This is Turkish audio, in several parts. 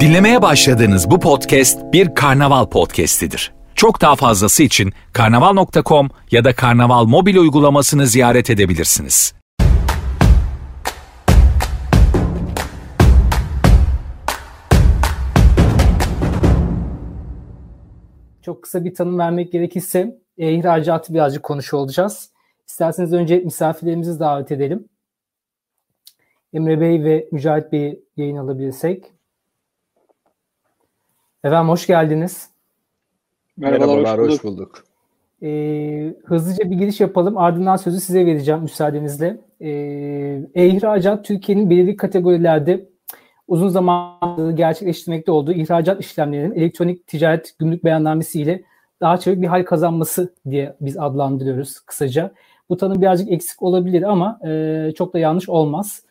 Dinlemeye başladığınız bu podcast bir karnaval podcastidir. Çok daha fazlası için karnaval.com ya da karnaval mobil uygulamasını ziyaret edebilirsiniz. Çok kısa bir tanım vermek gerekirse e, ihracatı birazcık konuşuyor olacağız. İsterseniz önce misafirlerimizi davet edelim. Emre Bey ve Mücahit Bey'i yayın alabilirsek. Efendim hoş geldiniz. Merhabalar, Merhabalar hoş bulduk. Hoş bulduk. Ee, hızlıca bir giriş yapalım. Ardından sözü size vereceğim müsaadenizle. Ee, e-ihracat Türkiye'nin belirli kategorilerde uzun zamandır gerçekleştirmekte olduğu ihracat işlemlerinin elektronik ticaret gümrük beyannamesi ile daha çabuk bir hal kazanması diye biz adlandırıyoruz kısaca. Bu tanım birazcık eksik olabilir ama e, çok da yanlış olmaz.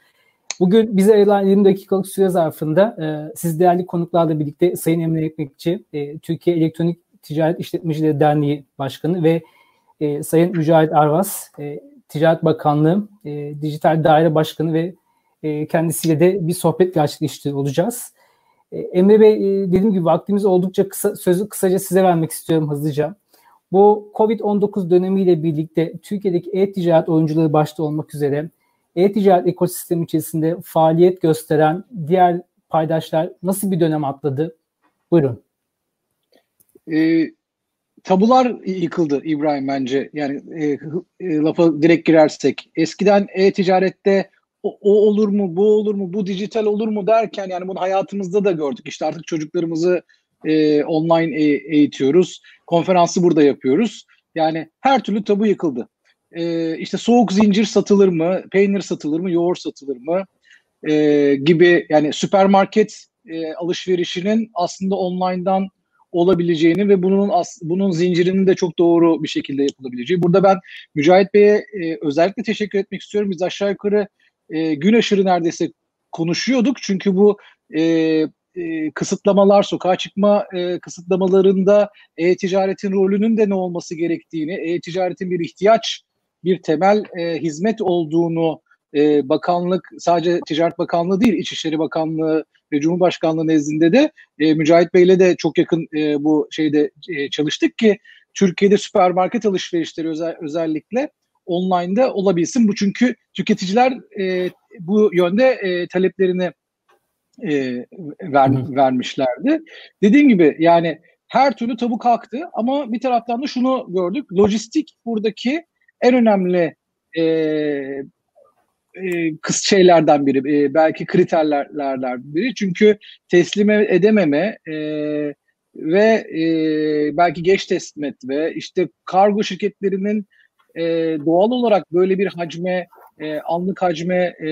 Bugün bize ayrılan 20 dakikalık süre zarfında e, siz değerli konuklarla birlikte Sayın Emre Ekmekçi, e, Türkiye Elektronik Ticaret İşletmecileri Derneği Başkanı ve e, Sayın Mücahit Arvas, e, Ticaret Bakanlığı e, Dijital Daire Başkanı ve e, kendisiyle de bir sohbet gerçekleştiriyor olacağız. E, Emre Bey e, dediğim gibi vaktimiz oldukça kısa, sözü kısaca size vermek istiyorum hızlıca. Bu Covid-19 dönemiyle birlikte Türkiye'deki e-ticaret oyuncuları başta olmak üzere e-ticaret ekosistemi içerisinde faaliyet gösteren diğer paydaşlar nasıl bir dönem atladı? Buyurun. E, tabular yıkıldı İbrahim bence. Yani e, e, lafa direkt girersek. Eskiden e-ticarette o, o olur mu, bu olur mu, bu dijital olur mu derken yani bunu hayatımızda da gördük. İşte artık çocuklarımızı e, online e- eğitiyoruz. Konferansı burada yapıyoruz. Yani her türlü tabu yıkıldı e, işte soğuk zincir satılır mı, peynir satılır mı, yoğurt satılır mı e, gibi yani süpermarket e, alışverişinin aslında online'dan olabileceğini ve bunun bunun zincirinin de çok doğru bir şekilde yapılabileceği. Burada ben Mücahit Bey'e e, özellikle teşekkür etmek istiyorum. Biz aşağı yukarı e, gün aşırı neredeyse konuşuyorduk. Çünkü bu e, e, kısıtlamalar, sokağa çıkma e, kısıtlamalarında e-ticaretin rolünün de ne olması gerektiğini, e-ticaretin bir ihtiyaç bir temel e, hizmet olduğunu e, bakanlık sadece Ticaret Bakanlığı değil İçişleri Bakanlığı ve Cumhurbaşkanlığı nezdinde de e, Mücahit Bey'le de çok yakın e, bu şeyde e, çalıştık ki Türkiye'de süpermarket alışverişleri özel, özellikle online'da olabilsin. Bu çünkü tüketiciler e, bu yönde e, taleplerini e, ver, vermişlerdi. Dediğim gibi yani her türlü tabu kalktı ama bir taraftan da şunu gördük. Lojistik buradaki en önemli e, e, kıs şeylerden biri, e, belki kriterlerden biri. Çünkü teslim edememe e, ve e, belki geç teslim etme, işte kargo şirketlerinin e, doğal olarak böyle bir hacme, e, anlık hacme e,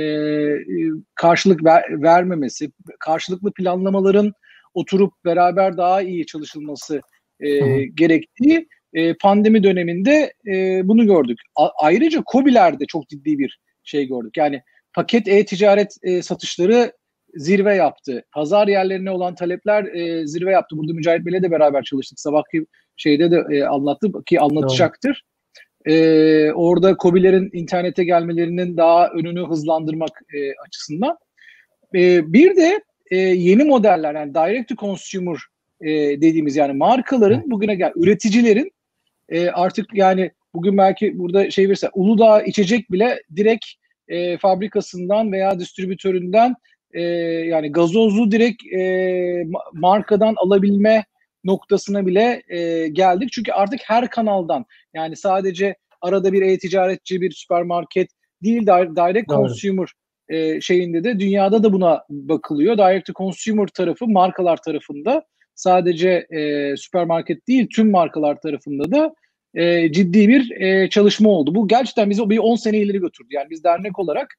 karşılık ver, vermemesi, karşılıklı planlamaların oturup beraber daha iyi çalışılması e, gerektiği e, pandemi döneminde e, bunu gördük. A- ayrıca COBİ'lerde çok ciddi bir şey gördük. Yani paket e-ticaret e, satışları zirve yaptı. Pazar yerlerine olan talepler e, zirve yaptı. Burada Mücahit Bey'le de beraber çalıştık. Sabahki şeyde de e, anlattı ki anlatacaktır. E, orada COBİ'lerin internete gelmelerinin daha önünü hızlandırmak e, açısından. E, bir de e, yeni modeller yani direct to consumer e, dediğimiz yani markaların bugüne gel üreticilerin e, artık yani bugün belki burada şey verirse Uludağ içecek bile direkt e, fabrikasından veya distribütöründen e, yani gazozlu direkt e, markadan alabilme noktasına bile e, geldik. Çünkü artık her kanaldan yani sadece arada bir e-ticaretçi, bir süpermarket değil direct Doğru. consumer e, şeyinde de dünyada da buna bakılıyor. Direct to consumer tarafı markalar tarafında sadece e, süpermarket değil tüm markalar tarafında da e, ciddi bir e, çalışma oldu. Bu gerçekten bizi bir 10 sene ileri götürdü. Yani biz dernek olarak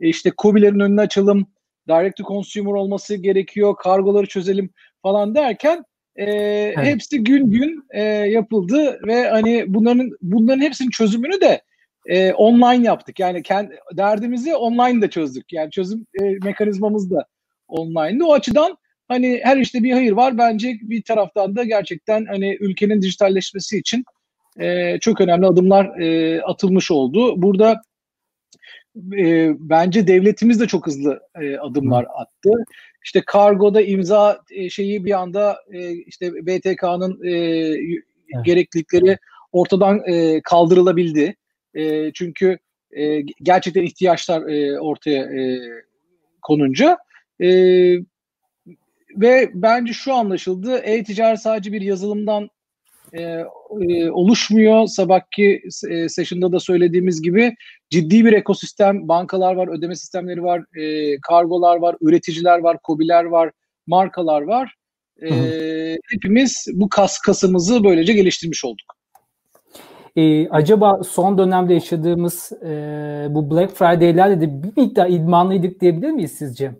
e, işte COBİ'lerin önüne açalım, direct to consumer olması gerekiyor, kargoları çözelim falan derken e, evet. hepsi gün gün e, yapıldı ve hani bunların bunların hepsinin çözümünü de e, online yaptık. Yani kendi derdimizi online de çözdük. Yani çözüm e, mekanizmamız da online'dı. O açıdan hani her işte bir hayır var. Bence bir taraftan da gerçekten hani ülkenin dijitalleşmesi için e, çok önemli adımlar e, atılmış oldu. Burada e, bence devletimiz de çok hızlı e, adımlar attı. İşte kargoda imza e, şeyi bir anda e, işte BTK'nın e, evet. gereklilikleri ortadan e, kaldırılabildi. E, çünkü e, gerçekten ihtiyaçlar e, ortaya e, konunca e, ve bence şu anlaşıldı. E-ticaret sadece bir yazılımdan e, e, oluşmuyor. Sabahki e, session'da da söylediğimiz gibi ciddi bir ekosistem, bankalar var, ödeme sistemleri var, e, kargolar var, üreticiler var, kobiler var, markalar var. E, hepimiz bu kas kasımızı böylece geliştirmiş olduk. Ee, acaba son dönemde yaşadığımız e, bu Black Friday'lerde de bir miktar idmanlıydık diyebilir miyiz sizce?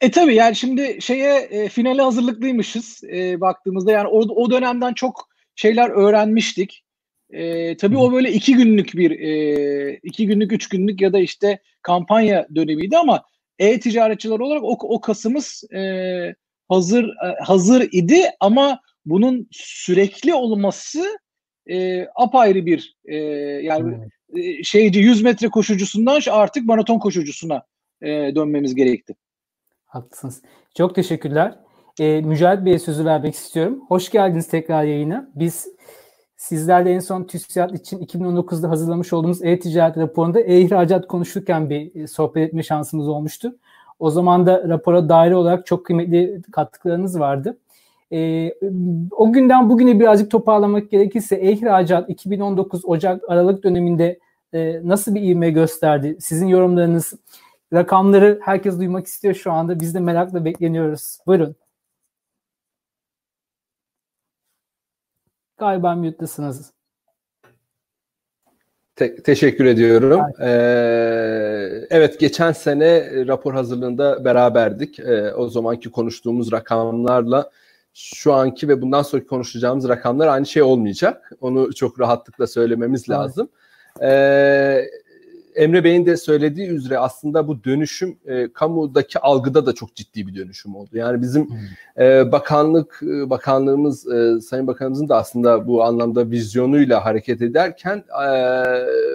E tabii yani şimdi şeye e, finale hazırlıklıymışız e, baktığımızda yani o, o dönemden çok şeyler öğrenmiştik. E, tabii Hı. o böyle iki günlük bir e, iki günlük üç günlük ya da işte kampanya dönemiydi ama e-ticaretçiler olarak o, o Kasım'ız e, hazır e, hazır idi ama bunun sürekli olması e, apayrı bir e, yani e, şeyci 100 metre koşucusundan artık maraton koşucusuna e, dönmemiz gerekti. Haklısınız. Çok teşekkürler. E, Mücahit Bey'e sözü vermek istiyorum. Hoş geldiniz tekrar yayına. Biz sizlerle en son TÜSİAD için 2019'da hazırlamış olduğumuz e-ticaret raporunda e-ihracat konuşurken bir e, sohbet etme şansımız olmuştu. O zaman da rapora daire olarak çok kıymetli katkılarınız vardı. E, o günden bugüne birazcık toparlamak gerekirse e-ihracat 2019 Ocak Aralık döneminde e, nasıl bir ivme gösterdi? Sizin yorumlarınız, rakamları herkes duymak istiyor şu anda. Biz de merakla bekleniyoruz. Buyurun. Galiba mute'dasınız. Te- teşekkür ediyorum. Ee, evet geçen sene rapor hazırlığında beraberdik. Ee, o zamanki konuştuğumuz rakamlarla şu anki ve bundan sonraki konuşacağımız rakamlar aynı şey olmayacak. Onu çok rahatlıkla söylememiz lazım. Ee, Emre Bey'in de söylediği üzere aslında bu dönüşüm e, kamudaki algıda da çok ciddi bir dönüşüm oldu. Yani bizim hmm. e, bakanlık e, bakanlığımız e, Sayın Bakanımızın da aslında bu anlamda vizyonuyla hareket ederken e,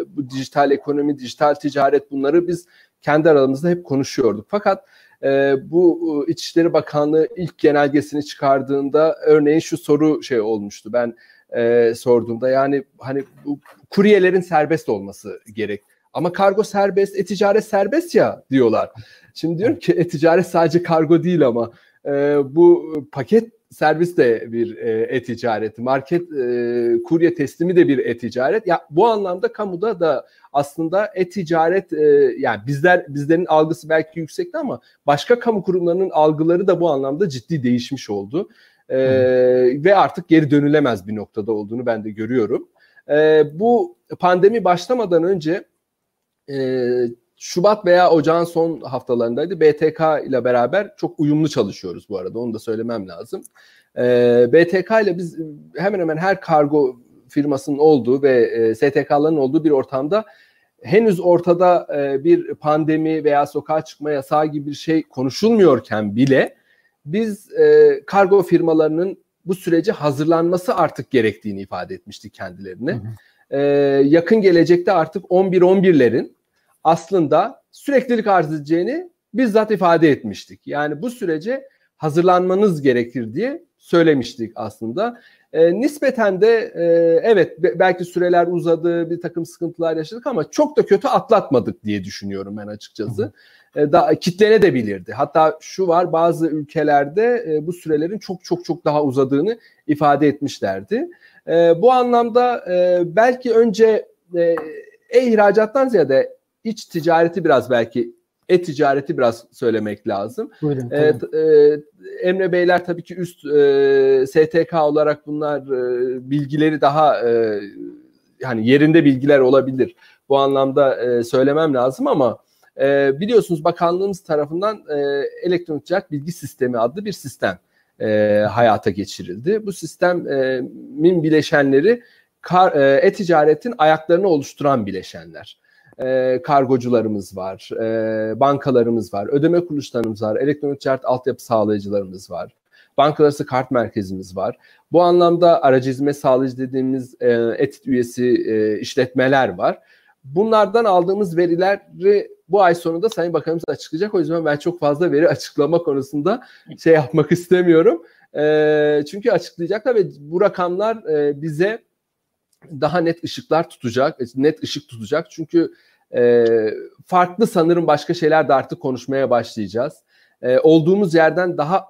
bu dijital ekonomi, dijital ticaret bunları biz kendi aramızda hep konuşuyorduk. Fakat e, bu İçişleri Bakanlığı ilk genelgesini çıkardığında örneğin şu soru şey olmuştu. Ben e, sorduğumda yani hani bu kuryelerin serbest olması gerek. Ama kargo serbest, e-ticaret serbest ya diyorlar. Şimdi diyorum ki e-ticaret sadece kargo değil ama e, bu paket servis de bir e, e-ticaret, market e, kurye teslimi de bir e-ticaret. Ya bu anlamda kamuda da aslında e-ticaret e, yani bizler bizlerin algısı belki yüksekti ama başka kamu kurumlarının algıları da bu anlamda ciddi değişmiş oldu. E, ve artık geri dönülemez bir noktada olduğunu ben de görüyorum. E, bu pandemi başlamadan önce e, Şubat veya Ocağın son haftalarındaydı. BTK ile beraber çok uyumlu çalışıyoruz bu arada. Onu da söylemem lazım. E, BTK ile biz hemen hemen her kargo firmasının olduğu ve e, STK'ların olduğu bir ortamda henüz ortada e, bir pandemi veya sokağa çıkma yasağı gibi bir şey konuşulmuyorken bile biz e, kargo firmalarının bu sürece hazırlanması artık gerektiğini ifade etmiştik kendilerine. Hı hı e, yakın gelecekte artık 11-11'lerin aslında süreklilik arz edeceğini bizzat ifade etmiştik. Yani bu sürece hazırlanmanız gerekir diye söylemiştik aslında. E, nispeten de e, evet belki süreler uzadı, bir takım sıkıntılar yaşadık ama çok da kötü atlatmadık diye düşünüyorum ben açıkçası. E, da kitlene de bilirdi. Hatta şu var bazı ülkelerde e, bu sürelerin çok çok çok daha uzadığını ifade etmişlerdi. E, bu anlamda e, belki önce e, e-ihracattan ziyade iç ticareti biraz belki e-ticareti biraz söylemek lazım. Buyurun, e, e, Emre Beyler tabii ki üst e, STK olarak bunlar e, bilgileri daha e, yani yerinde bilgiler olabilir. Bu anlamda e, söylemem lazım ama e, biliyorsunuz bakanlığımız tarafından e, elektronik ticaret bilgi sistemi adlı bir sistem e, hayata geçirildi. Bu sistemin bileşenleri e, e-ticaretin ayaklarını oluşturan bileşenler. E, kargocularımız var, e, bankalarımız var, ödeme kuruluşlarımız var, elektronik ticaret altyapı sağlayıcılarımız var. Bankalarısı kart merkezimiz var. Bu anlamda aracı hizmet sağlayıcı dediğimiz e, ETİT üyesi e, işletmeler var. Bunlardan aldığımız verileri bu ay sonunda Sayın Bakanımız açıklayacak. O yüzden ben çok fazla veri açıklama konusunda şey yapmak istemiyorum. E, çünkü açıklayacaklar ve bu rakamlar e, bize daha net ışıklar tutacak, net ışık tutacak. Çünkü e, farklı sanırım başka şeyler de artık konuşmaya başlayacağız. E, olduğumuz yerden daha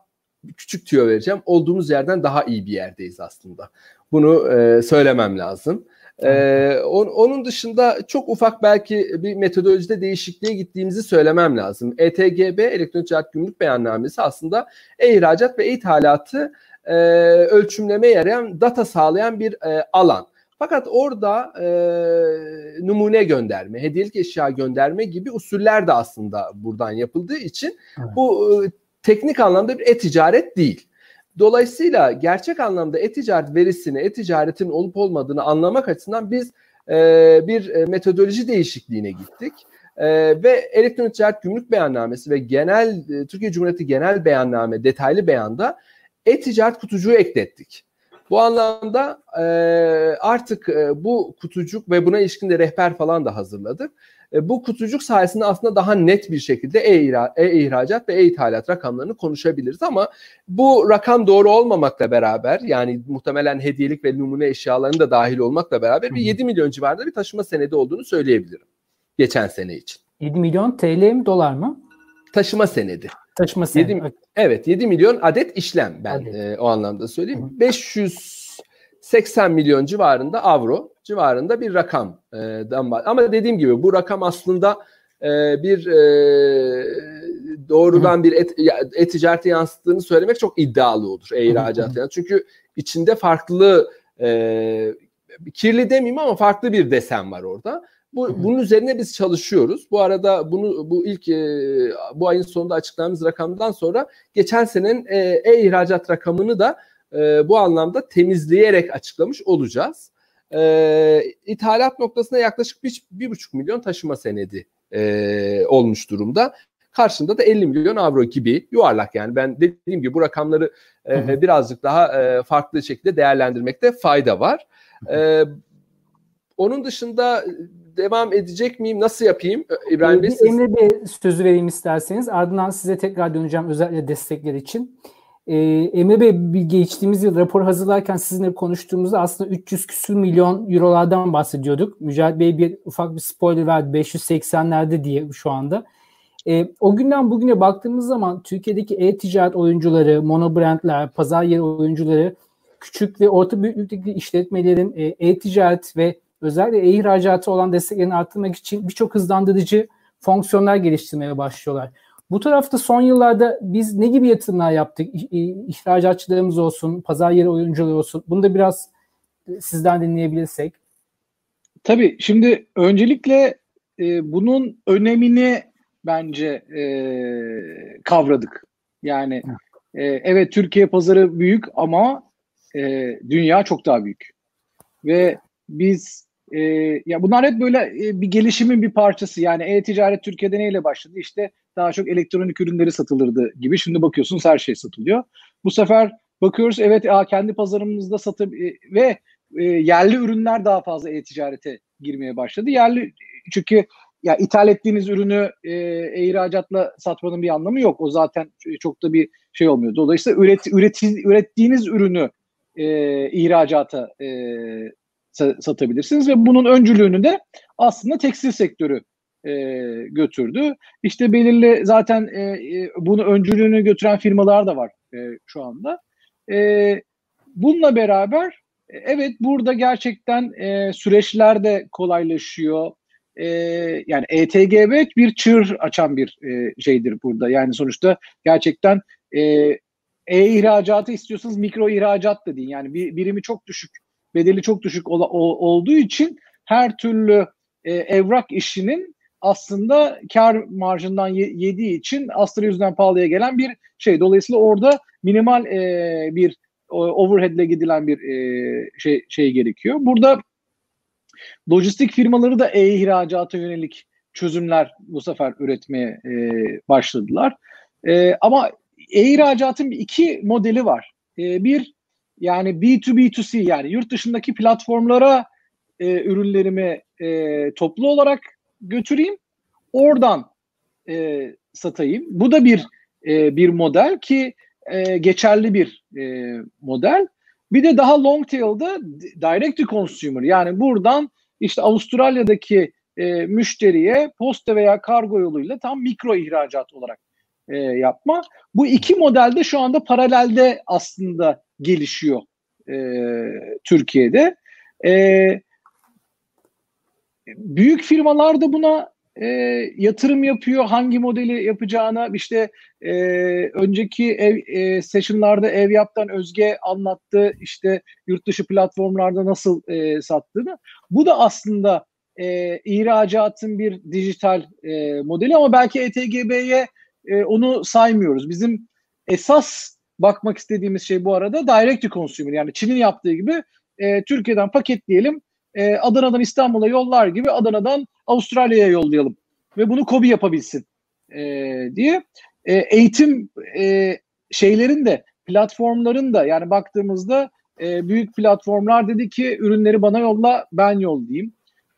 küçük tüyo vereceğim. Olduğumuz yerden daha iyi bir yerdeyiz aslında. Bunu e, söylemem lazım. Ee, on, onun dışında çok ufak belki bir metodolojide değişikliğe gittiğimizi söylemem lazım. ETGB elektronik ticaret gümrük beyannamesi aslında e-ihracat ve e-ithalatı e, ölçümleme yarayan data sağlayan bir e, alan. Fakat orada e, numune gönderme, hediyelik eşya gönderme gibi usuller de aslında buradan yapıldığı için evet. bu e, teknik anlamda bir e-ticaret değil. Dolayısıyla gerçek anlamda e-ticaret verisini, e-ticaretin olup olmadığını anlamak açısından biz e, bir e, metodoloji değişikliğine gittik. E, ve elektronik ticaret gümrük beyannamesi ve genel e, Türkiye Cumhuriyeti genel beyanname detaylı beyanda e-ticaret kutucuğu eklettik. Bu anlamda e, artık e, bu kutucuk ve buna ilişkin de rehber falan da hazırladık. E, bu kutucuk sayesinde aslında daha net bir şekilde e-ihracat ve e-ithalat rakamlarını konuşabiliriz ama bu rakam doğru olmamakla beraber yani muhtemelen hediyelik ve numune eşyalarının da dahil olmakla beraber bir 7 milyon civarında bir taşıma senedi olduğunu söyleyebilirim geçen sene için. 7 milyon TL mi dolar mı? Taşıma senedi. Taşıma senedi. 7, evet 7 milyon adet işlem ben E, o anlamda söyleyeyim. Hı. 580 milyon civarında avro civarında bir rakam e, ama dediğim gibi bu rakam aslında e, bir e, doğrudan bir et, e-ticarete yansıttığını söylemek çok iddialı olur e-ihracat. Yani. Çünkü içinde farklı e, kirli demeyeyim ama farklı bir desen var orada. Bu, bunun üzerine biz çalışıyoruz. Bu arada bunu bu ilk e, bu ayın sonunda açıkladığımız rakamdan sonra geçen senenin e, e-ihracat rakamını da e, bu anlamda temizleyerek açıklamış olacağız. E, ithalat noktasında yaklaşık bir, bir buçuk milyon taşıma senedi e, olmuş durumda. Karşında da 50 milyon avro gibi yuvarlak yani ben dediğim gibi bu rakamları e, birazcık daha e, farklı şekilde değerlendirmekte fayda var. E, onun dışında devam edecek miyim? Nasıl yapayım? İbrahim Bey. Siz... Emre Bey sözü vereyim isterseniz. Ardından size tekrar döneceğim özellikle destekler için. Ee, Emre Bey geçtiğimiz yıl rapor hazırlarken sizinle konuştuğumuzda aslında 300 küsür milyon eurolardan bahsediyorduk. Mücahit Bey bir ufak bir spoiler verdi 580'lerde diye şu anda. Ee, o günden bugüne baktığımız zaman Türkiye'deki e-ticaret oyuncuları, monobrandler, pazar yeri oyuncuları, küçük ve orta büyüklükteki işletmelerin e, e-ticaret ve özellikle e-ihracatı olan desteklerini arttırmak için birçok hızlandırıcı fonksiyonlar geliştirmeye başlıyorlar. Bu tarafta son yıllarda biz ne gibi yatırımlar yaptık? İhracatçılarımız olsun, pazar yeri oyuncuları olsun. Bunu da biraz e, sizden dinleyebilirsek. Tabii şimdi öncelikle e, bunun önemini bence e, kavradık. Yani e, evet Türkiye pazarı büyük ama e, dünya çok daha büyük. Ve biz e, ya bunlar hep böyle e, bir gelişimin bir parçası. Yani e-ticaret Türkiye'de neyle başladı? İşte daha çok elektronik ürünleri satılırdı gibi. Şimdi bakıyorsunuz her şey satılıyor. Bu sefer bakıyoruz evet aa, kendi pazarımızda satıp e, ve e, yerli ürünler daha fazla e-ticarete girmeye başladı. Yerli çünkü ya ithal ettiğiniz ürünü e, ihracatla satmanın bir anlamı yok. O zaten çok da bir şey olmuyor. Dolayısıyla üret, üret, ürettiğiniz ürünü e, ihracata e, satabilirsiniz ve bunun öncülüğünü de aslında tekstil sektörü e, götürdü. İşte belirli zaten e, e, bunu öncülüğünü götüren firmalar da var e, şu anda. E, bununla beraber e, evet burada gerçekten e, süreçler de kolaylaşıyor. E, yani ETGB bir çığır açan bir e, şeydir burada. Yani sonuçta gerçekten e, e-ihracatı istiyorsanız mikro ihracat da değil. Yani bir, birimi çok düşük bedeli çok düşük ol, ol, olduğu için her türlü e, evrak işinin aslında kar marjından ye, yediği için astarı yüzünden pahalıya gelen bir şey. Dolayısıyla orada minimal e, bir overhead gidilen bir e, şey, şey gerekiyor. Burada lojistik firmaları da e-ihracata yönelik çözümler bu sefer üretmeye e, başladılar. E, ama e-ihracatın iki modeli var. E, bir yani B2B2C yani yurt dışındaki platformlara e, ürünlerimi e, toplu olarak götüreyim. oradan e, satayım. Bu da bir e, bir model ki e, geçerli bir e, model. Bir de daha long tail'da direct to consumer yani buradan işte Avustralya'daki e, müşteriye posta veya kargo yoluyla tam mikro ihracat olarak e, yapma. Bu iki modelde şu anda paralelde aslında gelişiyor e, Türkiye'de. E, büyük firmalar da buna e, yatırım yapıyor. Hangi modeli yapacağına işte e, önceki ev e, session'larda ev yaptan Özge anlattı. işte yurt dışı platformlarda nasıl e, sattığını. Bu da aslında e, ihracatın bir dijital e, modeli ama belki ETGB'ye e, onu saymıyoruz. Bizim esas bakmak istediğimiz şey bu arada direct to consumer yani Çin'in yaptığı gibi e, Türkiye'den paketleyelim e, Adana'dan İstanbul'a yollar gibi Adana'dan Avustralya'ya yollayalım ve bunu KOBİ yapabilsin e, diye. E, eğitim e, şeylerin de platformların da yani baktığımızda e, büyük platformlar dedi ki ürünleri bana yolla ben yollayayım.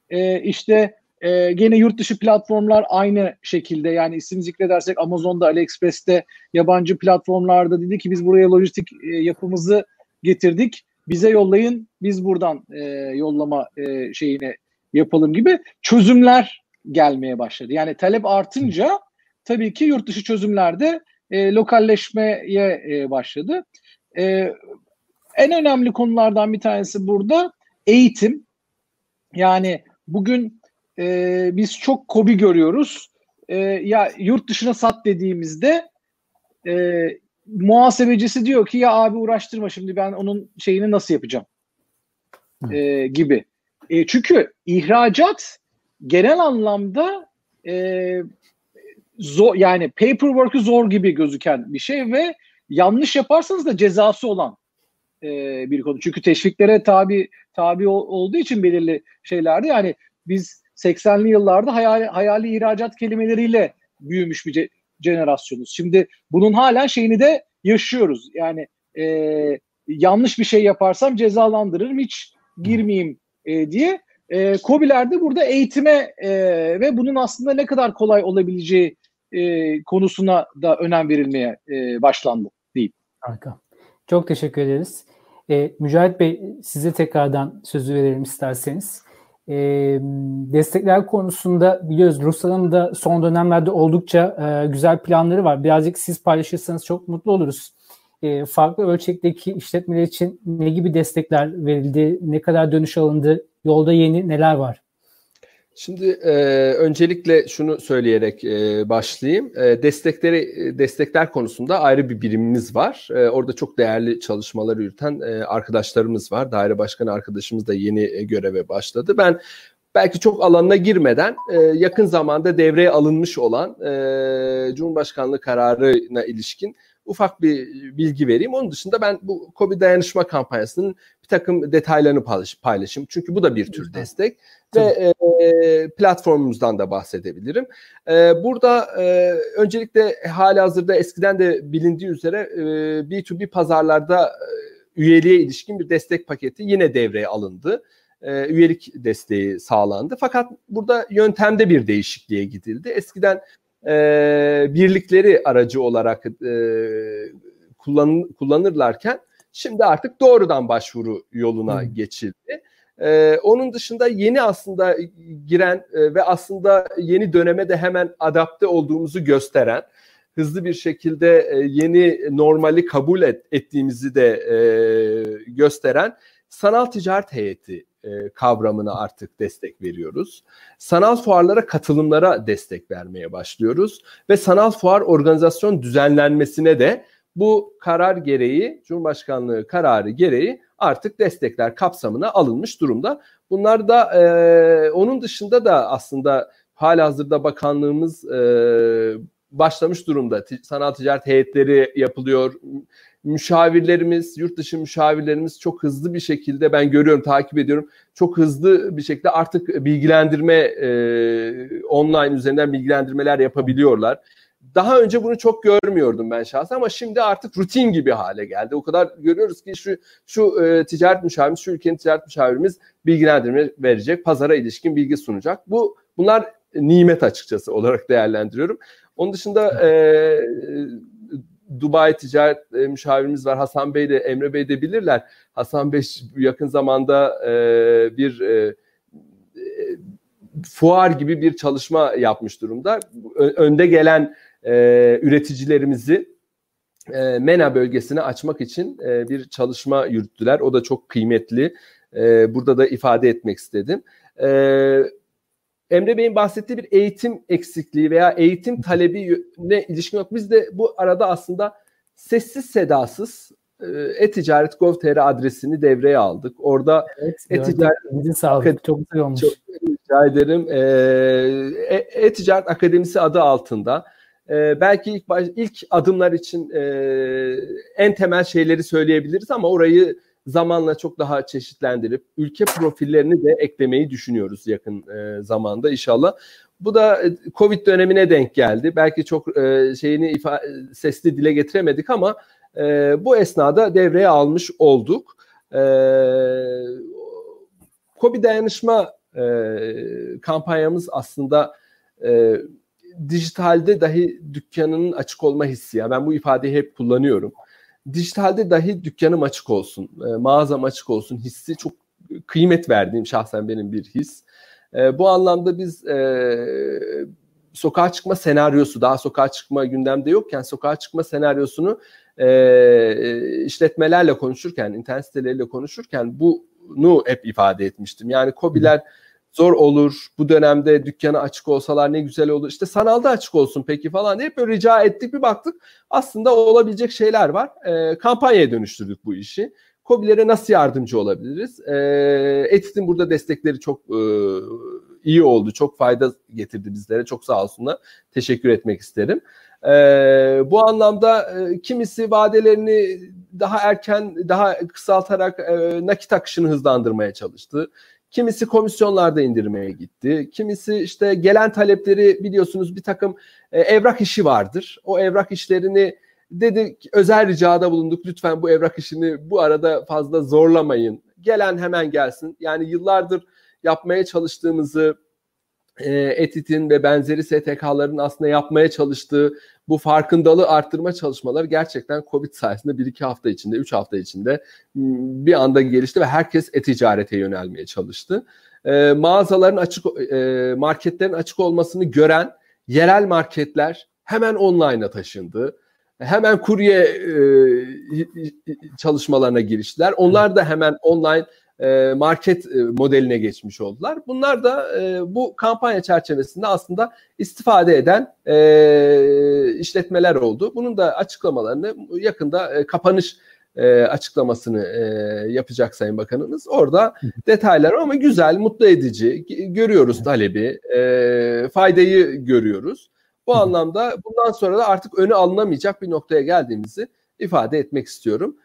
E, işte e, gene yurt dışı platformlar aynı şekilde yani isim zikredersek Amazon'da, AliExpress'te, yabancı platformlarda dedi ki biz buraya lojistik e, yapımızı getirdik. Bize yollayın, biz buradan e, yollama e, şeyini yapalım gibi çözümler gelmeye başladı. Yani talep artınca tabii ki yurt dışı çözümlerde e, lokalleşmeye e, başladı. E, en önemli konulardan bir tanesi burada eğitim. Yani bugün e, biz çok kobi görüyoruz. E, ya yurt dışına sat dediğimizde e, muhasebecisi diyor ki ya abi uğraştırma şimdi ben onun şeyini nasıl yapacağım e, gibi. E, çünkü ihracat genel anlamda e, zor yani paperwork'ü zor gibi gözüken bir şey ve yanlış yaparsanız da cezası olan e, bir konu. Çünkü teşviklere tabi tabi olduğu için belirli şeylerde yani biz 80'li yıllarda hayali, hayali ihracat kelimeleriyle büyümüş bir ce, jenerasyonuz. Şimdi bunun hala şeyini de yaşıyoruz. Yani e, yanlış bir şey yaparsam cezalandırırım hiç girmeyeyim e, diye. E, COBİ'ler de burada eğitime e, ve bunun aslında ne kadar kolay olabileceği e, konusuna da önem verilmeye e, başlandı diyeyim. Harika. Çok teşekkür ederiz. E, Mücahit Bey size tekrardan sözü verelim isterseniz. E, destekler konusunda biliyoruz Rusya'nın da son dönemlerde oldukça e, güzel planları var. Birazcık siz paylaşırsanız çok mutlu oluruz. E, farklı ölçekteki işletmeler için ne gibi destekler verildi, ne kadar dönüş alındı, yolda yeni neler var? Şimdi e, öncelikle şunu söyleyerek e, başlayayım. E, destekleri destekler konusunda ayrı bir birimimiz var. E, orada çok değerli çalışmalar yürüten e, arkadaşlarımız var. Daire başkanı arkadaşımız da yeni e, göreve başladı. Ben belki çok alanına girmeden e, yakın zamanda devreye alınmış olan e, Cumhurbaşkanlığı kararına ilişkin ufak bir bilgi vereyim. Onun dışında ben bu COVID dayanışma kampanyasının bir takım detaylarını paylaş, paylaşayım. Çünkü bu da bir tür destek ve e, platformumuzdan da bahsedebilirim. E, burada e, öncelikle hali hazırda eskiden de bilindiği üzere e, B2B pazarlarda e, üyeliğe ilişkin bir destek paketi yine devreye alındı. E, üyelik desteği sağlandı. Fakat burada yöntemde bir değişikliğe gidildi. Eskiden e, birlikleri aracı olarak e, kullan, kullanırlarken şimdi artık doğrudan başvuru yoluna hmm. geçildi. Ee, onun dışında yeni aslında giren e, ve aslında yeni döneme de hemen adapte olduğumuzu gösteren, hızlı bir şekilde e, yeni normali kabul et, ettiğimizi de e, gösteren sanal ticaret heyeti e, kavramına artık destek veriyoruz. Sanal fuarlara katılımlara destek vermeye başlıyoruz ve sanal fuar organizasyon düzenlenmesine de bu karar gereği Cumhurbaşkanlığı kararı gereği artık destekler kapsamına alınmış durumda. Bunlar da e, onun dışında da aslında halihazırda bakanlığımız e, başlamış durumda. Sanal ticaret heyetleri yapılıyor. Müşavirlerimiz, yurt dışı müşavirlerimiz çok hızlı bir şekilde ben görüyorum, takip ediyorum. Çok hızlı bir şekilde artık bilgilendirme e, online üzerinden bilgilendirmeler yapabiliyorlar. Daha önce bunu çok görmüyordum ben şahsen ama şimdi artık rutin gibi hale geldi. O kadar görüyoruz ki şu şu e, ticaret müşavirimiz, şu ülkenin ticaret müşavirimiz bilgilendirme verecek, pazara ilişkin bilgi sunacak. Bu bunlar nimet açıkçası olarak değerlendiriyorum. Onun dışında e, Dubai ticaret e, müşavirimiz var Hasan Bey de Emre Bey de bilirler. Hasan Bey yakın zamanda e, bir e, fuar gibi bir çalışma yapmış durumda. Önde gelen e, üreticilerimizi e, MENA bölgesine açmak için e, bir çalışma yürüttüler. O da çok kıymetli. E, burada da ifade etmek istedim. E, Emre Bey'in bahsettiği bir eğitim eksikliği veya eğitim talebi ne ilişkin yok. Biz de bu arada aslında sessiz sedasız e, e-ticaret gov.tr adresini devreye aldık. Orada evet, e-ticaret sağlık çok güzel olmuş. Çok rica ederim. E, e-ticaret akademisi adı altında e, belki ilk baş, ilk adımlar için e, en temel şeyleri söyleyebiliriz ama orayı zamanla çok daha çeşitlendirip ülke profillerini de eklemeyi düşünüyoruz yakın e, zamanda inşallah. Bu da e, Covid dönemine denk geldi. Belki çok e, şeyini ifa sesli dile getiremedik ama e, bu esnada devreye almış olduk. E, Covid dayanışma e, kampanyamız aslında e, dijitalde dahi dükkanının açık olma hissi. Ya ben bu ifadeyi hep kullanıyorum. Dijitalde dahi dükkanım açık olsun, e, mağazam açık olsun hissi çok kıymet verdiğim şahsen benim bir his. E, bu anlamda biz e, sokağa çıkma senaryosu, daha sokağa çıkma gündemde yokken sokağa çıkma senaryosunu e, işletmelerle konuşurken, internet siteleriyle konuşurken bunu hep ifade etmiştim. Yani COBİ'ler zor olur. Bu dönemde dükkanı açık olsalar ne güzel olur. İşte sanalda açık olsun peki falan diye böyle rica ettik bir baktık. Aslında olabilecek şeyler var. E, kampanyaya dönüştürdük bu işi. COBİ'lere nasıl yardımcı olabiliriz? E, Etit'in burada destekleri çok e, iyi oldu. Çok fayda getirdi bizlere. Çok sağ olsunlar. Teşekkür etmek isterim. E, bu anlamda e, kimisi vadelerini daha erken, daha kısaltarak e, nakit akışını hızlandırmaya çalıştı. Kimisi komisyonlarda indirmeye gitti. Kimisi işte gelen talepleri biliyorsunuz bir takım e, evrak işi vardır. O evrak işlerini dedik özel ricada bulunduk. Lütfen bu evrak işini bu arada fazla zorlamayın. Gelen hemen gelsin. Yani yıllardır yapmaya çalıştığımızı e, ETİT'in ve benzeri STK'ların aslında yapmaya çalıştığı bu farkındalığı arttırma çalışmaları gerçekten Covid sayesinde 1-2 hafta içinde, 3 hafta içinde bir anda gelişti ve herkes e-ticarete yönelmeye çalıştı. E, mağazaların açık, e, marketlerin açık olmasını gören yerel marketler hemen online'a taşındı. Hemen kurye e, çalışmalarına giriştiler. Onlar da hemen online e, market e, modeline geçmiş oldular. Bunlar da e, bu kampanya çerçevesinde aslında istifade eden işletmeler oldu. Bunun da açıklamalarını yakında kapanış açıklamasını yapacak Sayın Bakanımız. Orada detaylar ama güzel, mutlu edici. Görüyoruz talebi, faydayı görüyoruz. Bu anlamda bundan sonra da artık önü alınamayacak bir noktaya geldiğimizi ifade etmek istiyorum.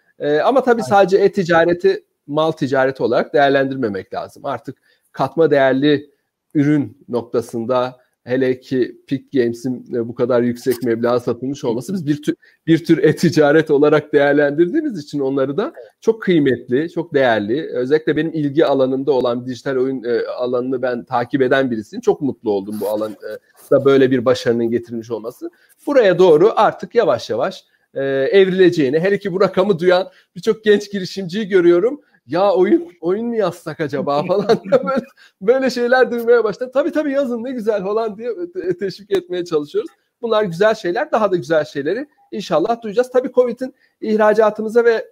ama tabii sadece e-ticareti mal ticareti olarak değerlendirmemek lazım. Artık katma değerli ürün noktasında hele ki Peak Games'in e, bu kadar yüksek meblağ satılmış olması biz bir tür bir tür e-ticaret olarak değerlendirdiğimiz için onları da çok kıymetli, çok değerli. Özellikle benim ilgi alanımda olan dijital oyun e, alanını ben takip eden birisiyim. Çok mutlu oldum bu alan e, da böyle bir başarının getirilmiş olması. Buraya doğru artık yavaş yavaş e, evrileceğini, hele ki bu rakamı duyan birçok genç girişimciyi görüyorum ya oyun oyun mu yazsak acaba falan böyle, böyle şeyler duymaya başladım. Tabii tabii yazın ne güzel falan diye teşvik etmeye çalışıyoruz. Bunlar güzel şeyler. Daha da güzel şeyleri inşallah duyacağız. Tabii Covid'in ihracatımıza ve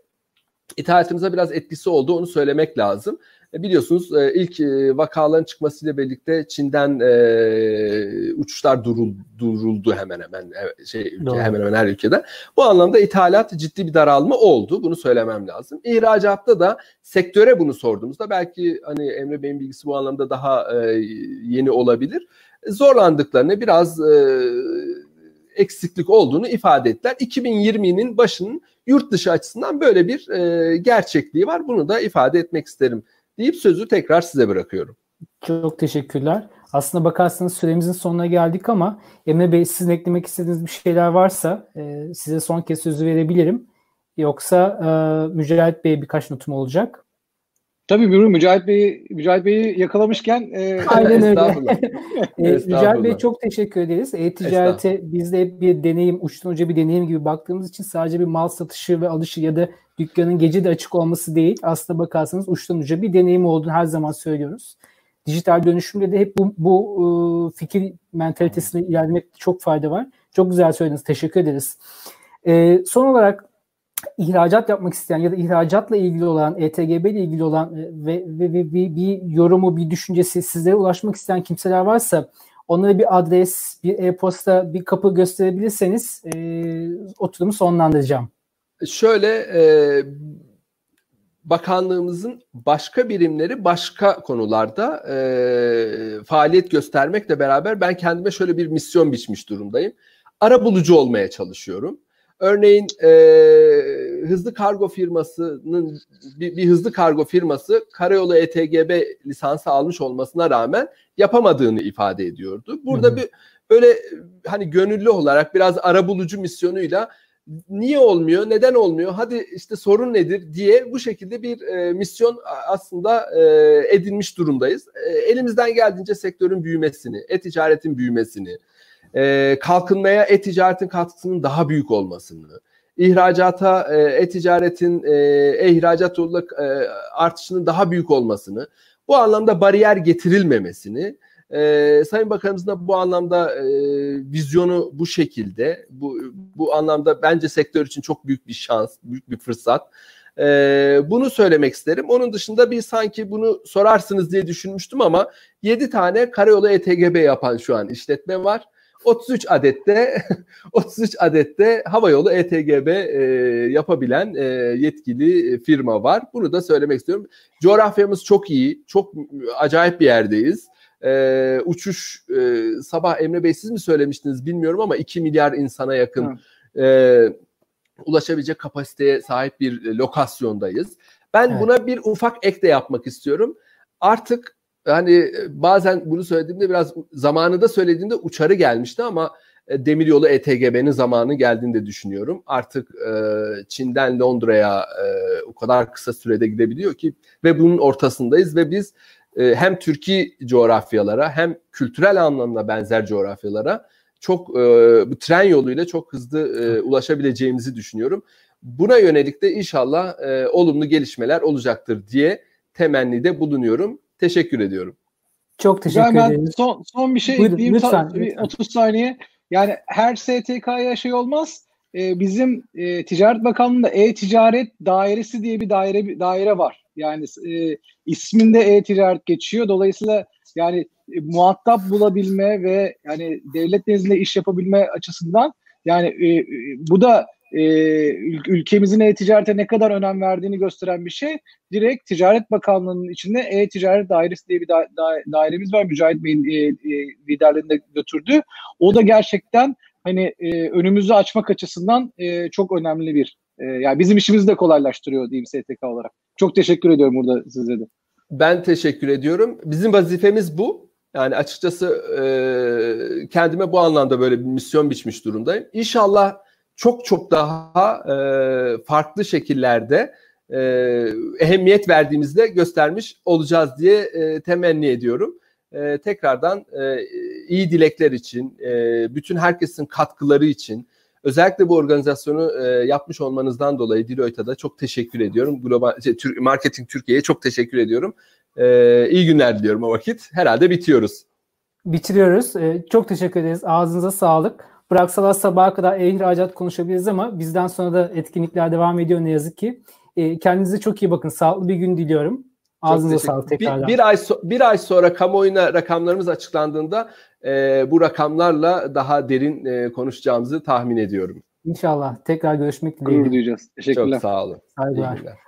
ithalatımıza biraz etkisi oldu. Onu söylemek lazım. E, biliyorsunuz e, ilk e, vakaların çıkmasıyla birlikte Çin'den e, uçuşlar durul, duruldu hemen hemen şey ülke, hemen hemen her ülkede. Bu anlamda ithalat ciddi bir daralma oldu. Bunu söylemem lazım. İhracatta da sektöre bunu sorduğumuzda belki hani Emre Bey'in bilgisi bu anlamda daha e, yeni olabilir. Zorlandıklarını biraz e, eksiklik olduğunu ifade ettiler. 2020'nin başının yurt dışı açısından böyle bir e, gerçekliği var. Bunu da ifade etmek isterim deyip sözü tekrar size bırakıyorum. Çok teşekkürler. Aslında bakarsanız süremizin sonuna geldik ama Emre Bey sizin eklemek istediğiniz bir şeyler varsa e, size son kez sözü verebilirim. Yoksa e, Mücahit Bey birkaç notum olacak. Tabii buyurun Mücahit Bey'i Mücahit Bey'i yakalamışken e... Aynen öyle. e, Mücahit Bey çok teşekkür ederiz. E-ticarete bizde hep bir deneyim, uçtan uca bir deneyim gibi baktığımız için sadece bir mal satışı ve alışı ya da dükkanın gece de açık olması değil. Aslında bakarsanız uçtan uca bir deneyim olduğunu her zaman söylüyoruz. Dijital dönüşümde de hep bu, bu ıı, fikir mentalitesine ilerlemekte çok fayda var. Çok güzel söylediniz. Teşekkür ederiz. E, son olarak ihracat yapmak isteyen ya da ihracatla ilgili olan, ETGB ile ilgili olan e, ve, ve, ve bir, bir yorumu, bir düşüncesi sizlere ulaşmak isteyen kimseler varsa onlara bir adres, bir e-posta, bir kapı gösterebilirseniz e, oturumu sonlandıracağım. Şöyle e, bakanlığımızın başka birimleri başka konularda e, faaliyet göstermekle beraber ben kendime şöyle bir misyon biçmiş durumdayım. Ara bulucu olmaya çalışıyorum. Örneğin e, hızlı kargo firmasının bir, bir hızlı kargo firması karayolu ETGB lisansı almış olmasına rağmen yapamadığını ifade ediyordu. Burada hı hı. bir böyle hani gönüllü olarak biraz arabulucu misyonuyla niye olmuyor, neden olmuyor, hadi işte sorun nedir diye bu şekilde bir e, misyon aslında e, edinmiş durumdayız. E, elimizden geldiğince sektörün büyümesini, e-ticaretin büyümesini, e, kalkınmaya e-ticaretin katkısının daha büyük olmasını, ihracata e, e-ticaretin e, e-ihracat yoluyla e, artışının daha büyük olmasını, bu anlamda bariyer getirilmemesini, e, Sayın Bakanımızın da bu anlamda e, vizyonu bu şekilde, bu bu anlamda bence sektör için çok büyük bir şans, büyük bir fırsat. E, bunu söylemek isterim. Onun dışında bir sanki bunu sorarsınız diye düşünmüştüm ama 7 tane karayolu ETGB yapan şu an işletme var. 33 adette 33 adette havayolu ETGB e, yapabilen e, yetkili firma var. Bunu da söylemek istiyorum. Coğrafyamız çok iyi. Çok acayip bir yerdeyiz. E, uçuş e, sabah Emre Bey siz mi söylemiştiniz bilmiyorum ama 2 milyar insana yakın e, ulaşabilecek kapasiteye sahip bir lokasyondayız. Ben evet. buna bir ufak ek de yapmak istiyorum. Artık hani e, bazen bunu söylediğimde biraz zamanı da söylediğimde uçarı gelmişti ama e, demiryolu ETGB'nin zamanı geldiğini de düşünüyorum. Artık e, Çin'den Londra'ya e, o kadar kısa sürede gidebiliyor ki ve bunun ortasındayız ve biz e, hem Türkiye coğrafyalara hem kültürel anlamda benzer coğrafyalara çok e, bu tren yoluyla çok hızlı e, ulaşabileceğimizi düşünüyorum. Buna yönelik de inşallah e, olumlu gelişmeler olacaktır diye temennide bulunuyorum. Teşekkür ediyorum. Çok teşekkür ben ederim. Son, son bir şey Buyurun, ekleyeyim. Lütfen, lütfen. 30 saniye. Yani her STK'ya şey olmaz. Ee, bizim e, Ticaret Bakanlığı'nda e-ticaret dairesi diye bir daire daire var. Yani e, isminde e-ticaret geçiyor. Dolayısıyla yani e, muhatap bulabilme ve yani devlet nezdinde iş yapabilme açısından yani e, e bu da e, ülkemizin e-ticarete ne kadar önem verdiğini gösteren bir şey. Direkt Ticaret Bakanlığı'nın içinde e-ticaret dairesi diye bir da, da, dairemiz var. Mücahit Bey'in e, e, liderliğinde götürdü. O da gerçekten hani e, önümüzü açmak açısından e, çok önemli bir e, yani bizim işimizi de kolaylaştırıyor diyeyim STK olarak. Çok teşekkür ediyorum burada size de. Ben teşekkür ediyorum. Bizim vazifemiz bu. Yani açıkçası e, kendime bu anlamda böyle bir misyon biçmiş durumdayım. İnşallah çok çok daha e, farklı şekillerde e, ehemmiyet verdiğimizde göstermiş olacağız diye e, temenni ediyorum. E, tekrardan e, iyi dilekler için, e, bütün herkesin katkıları için, özellikle bu organizasyonu e, yapmış olmanızdan dolayı Deloitte'a da çok teşekkür ediyorum. Global şey, Marketing Türkiye'ye çok teşekkür ediyorum. E, iyi günler diliyorum o vakit. Herhalde bitiyoruz. Bitiriyoruz. E, çok teşekkür ederiz. Ağzınıza sağlık. Bıraksalar sabaha kadar e-ihracat konuşabiliriz ama bizden sonra da etkinlikler devam ediyor ne yazık ki. E, kendinize çok iyi bakın. Sağlıklı bir gün diliyorum. Ağzınıza sağlık tekrardan. Bir, bir, ay so- bir ay sonra kamuoyuna rakamlarımız açıklandığında e, bu rakamlarla daha derin e, konuşacağımızı tahmin ediyorum. İnşallah. Tekrar görüşmek dileğiyle. Gurur duyacağız. Teşekkürler. Çok sağ olun. Saygılar.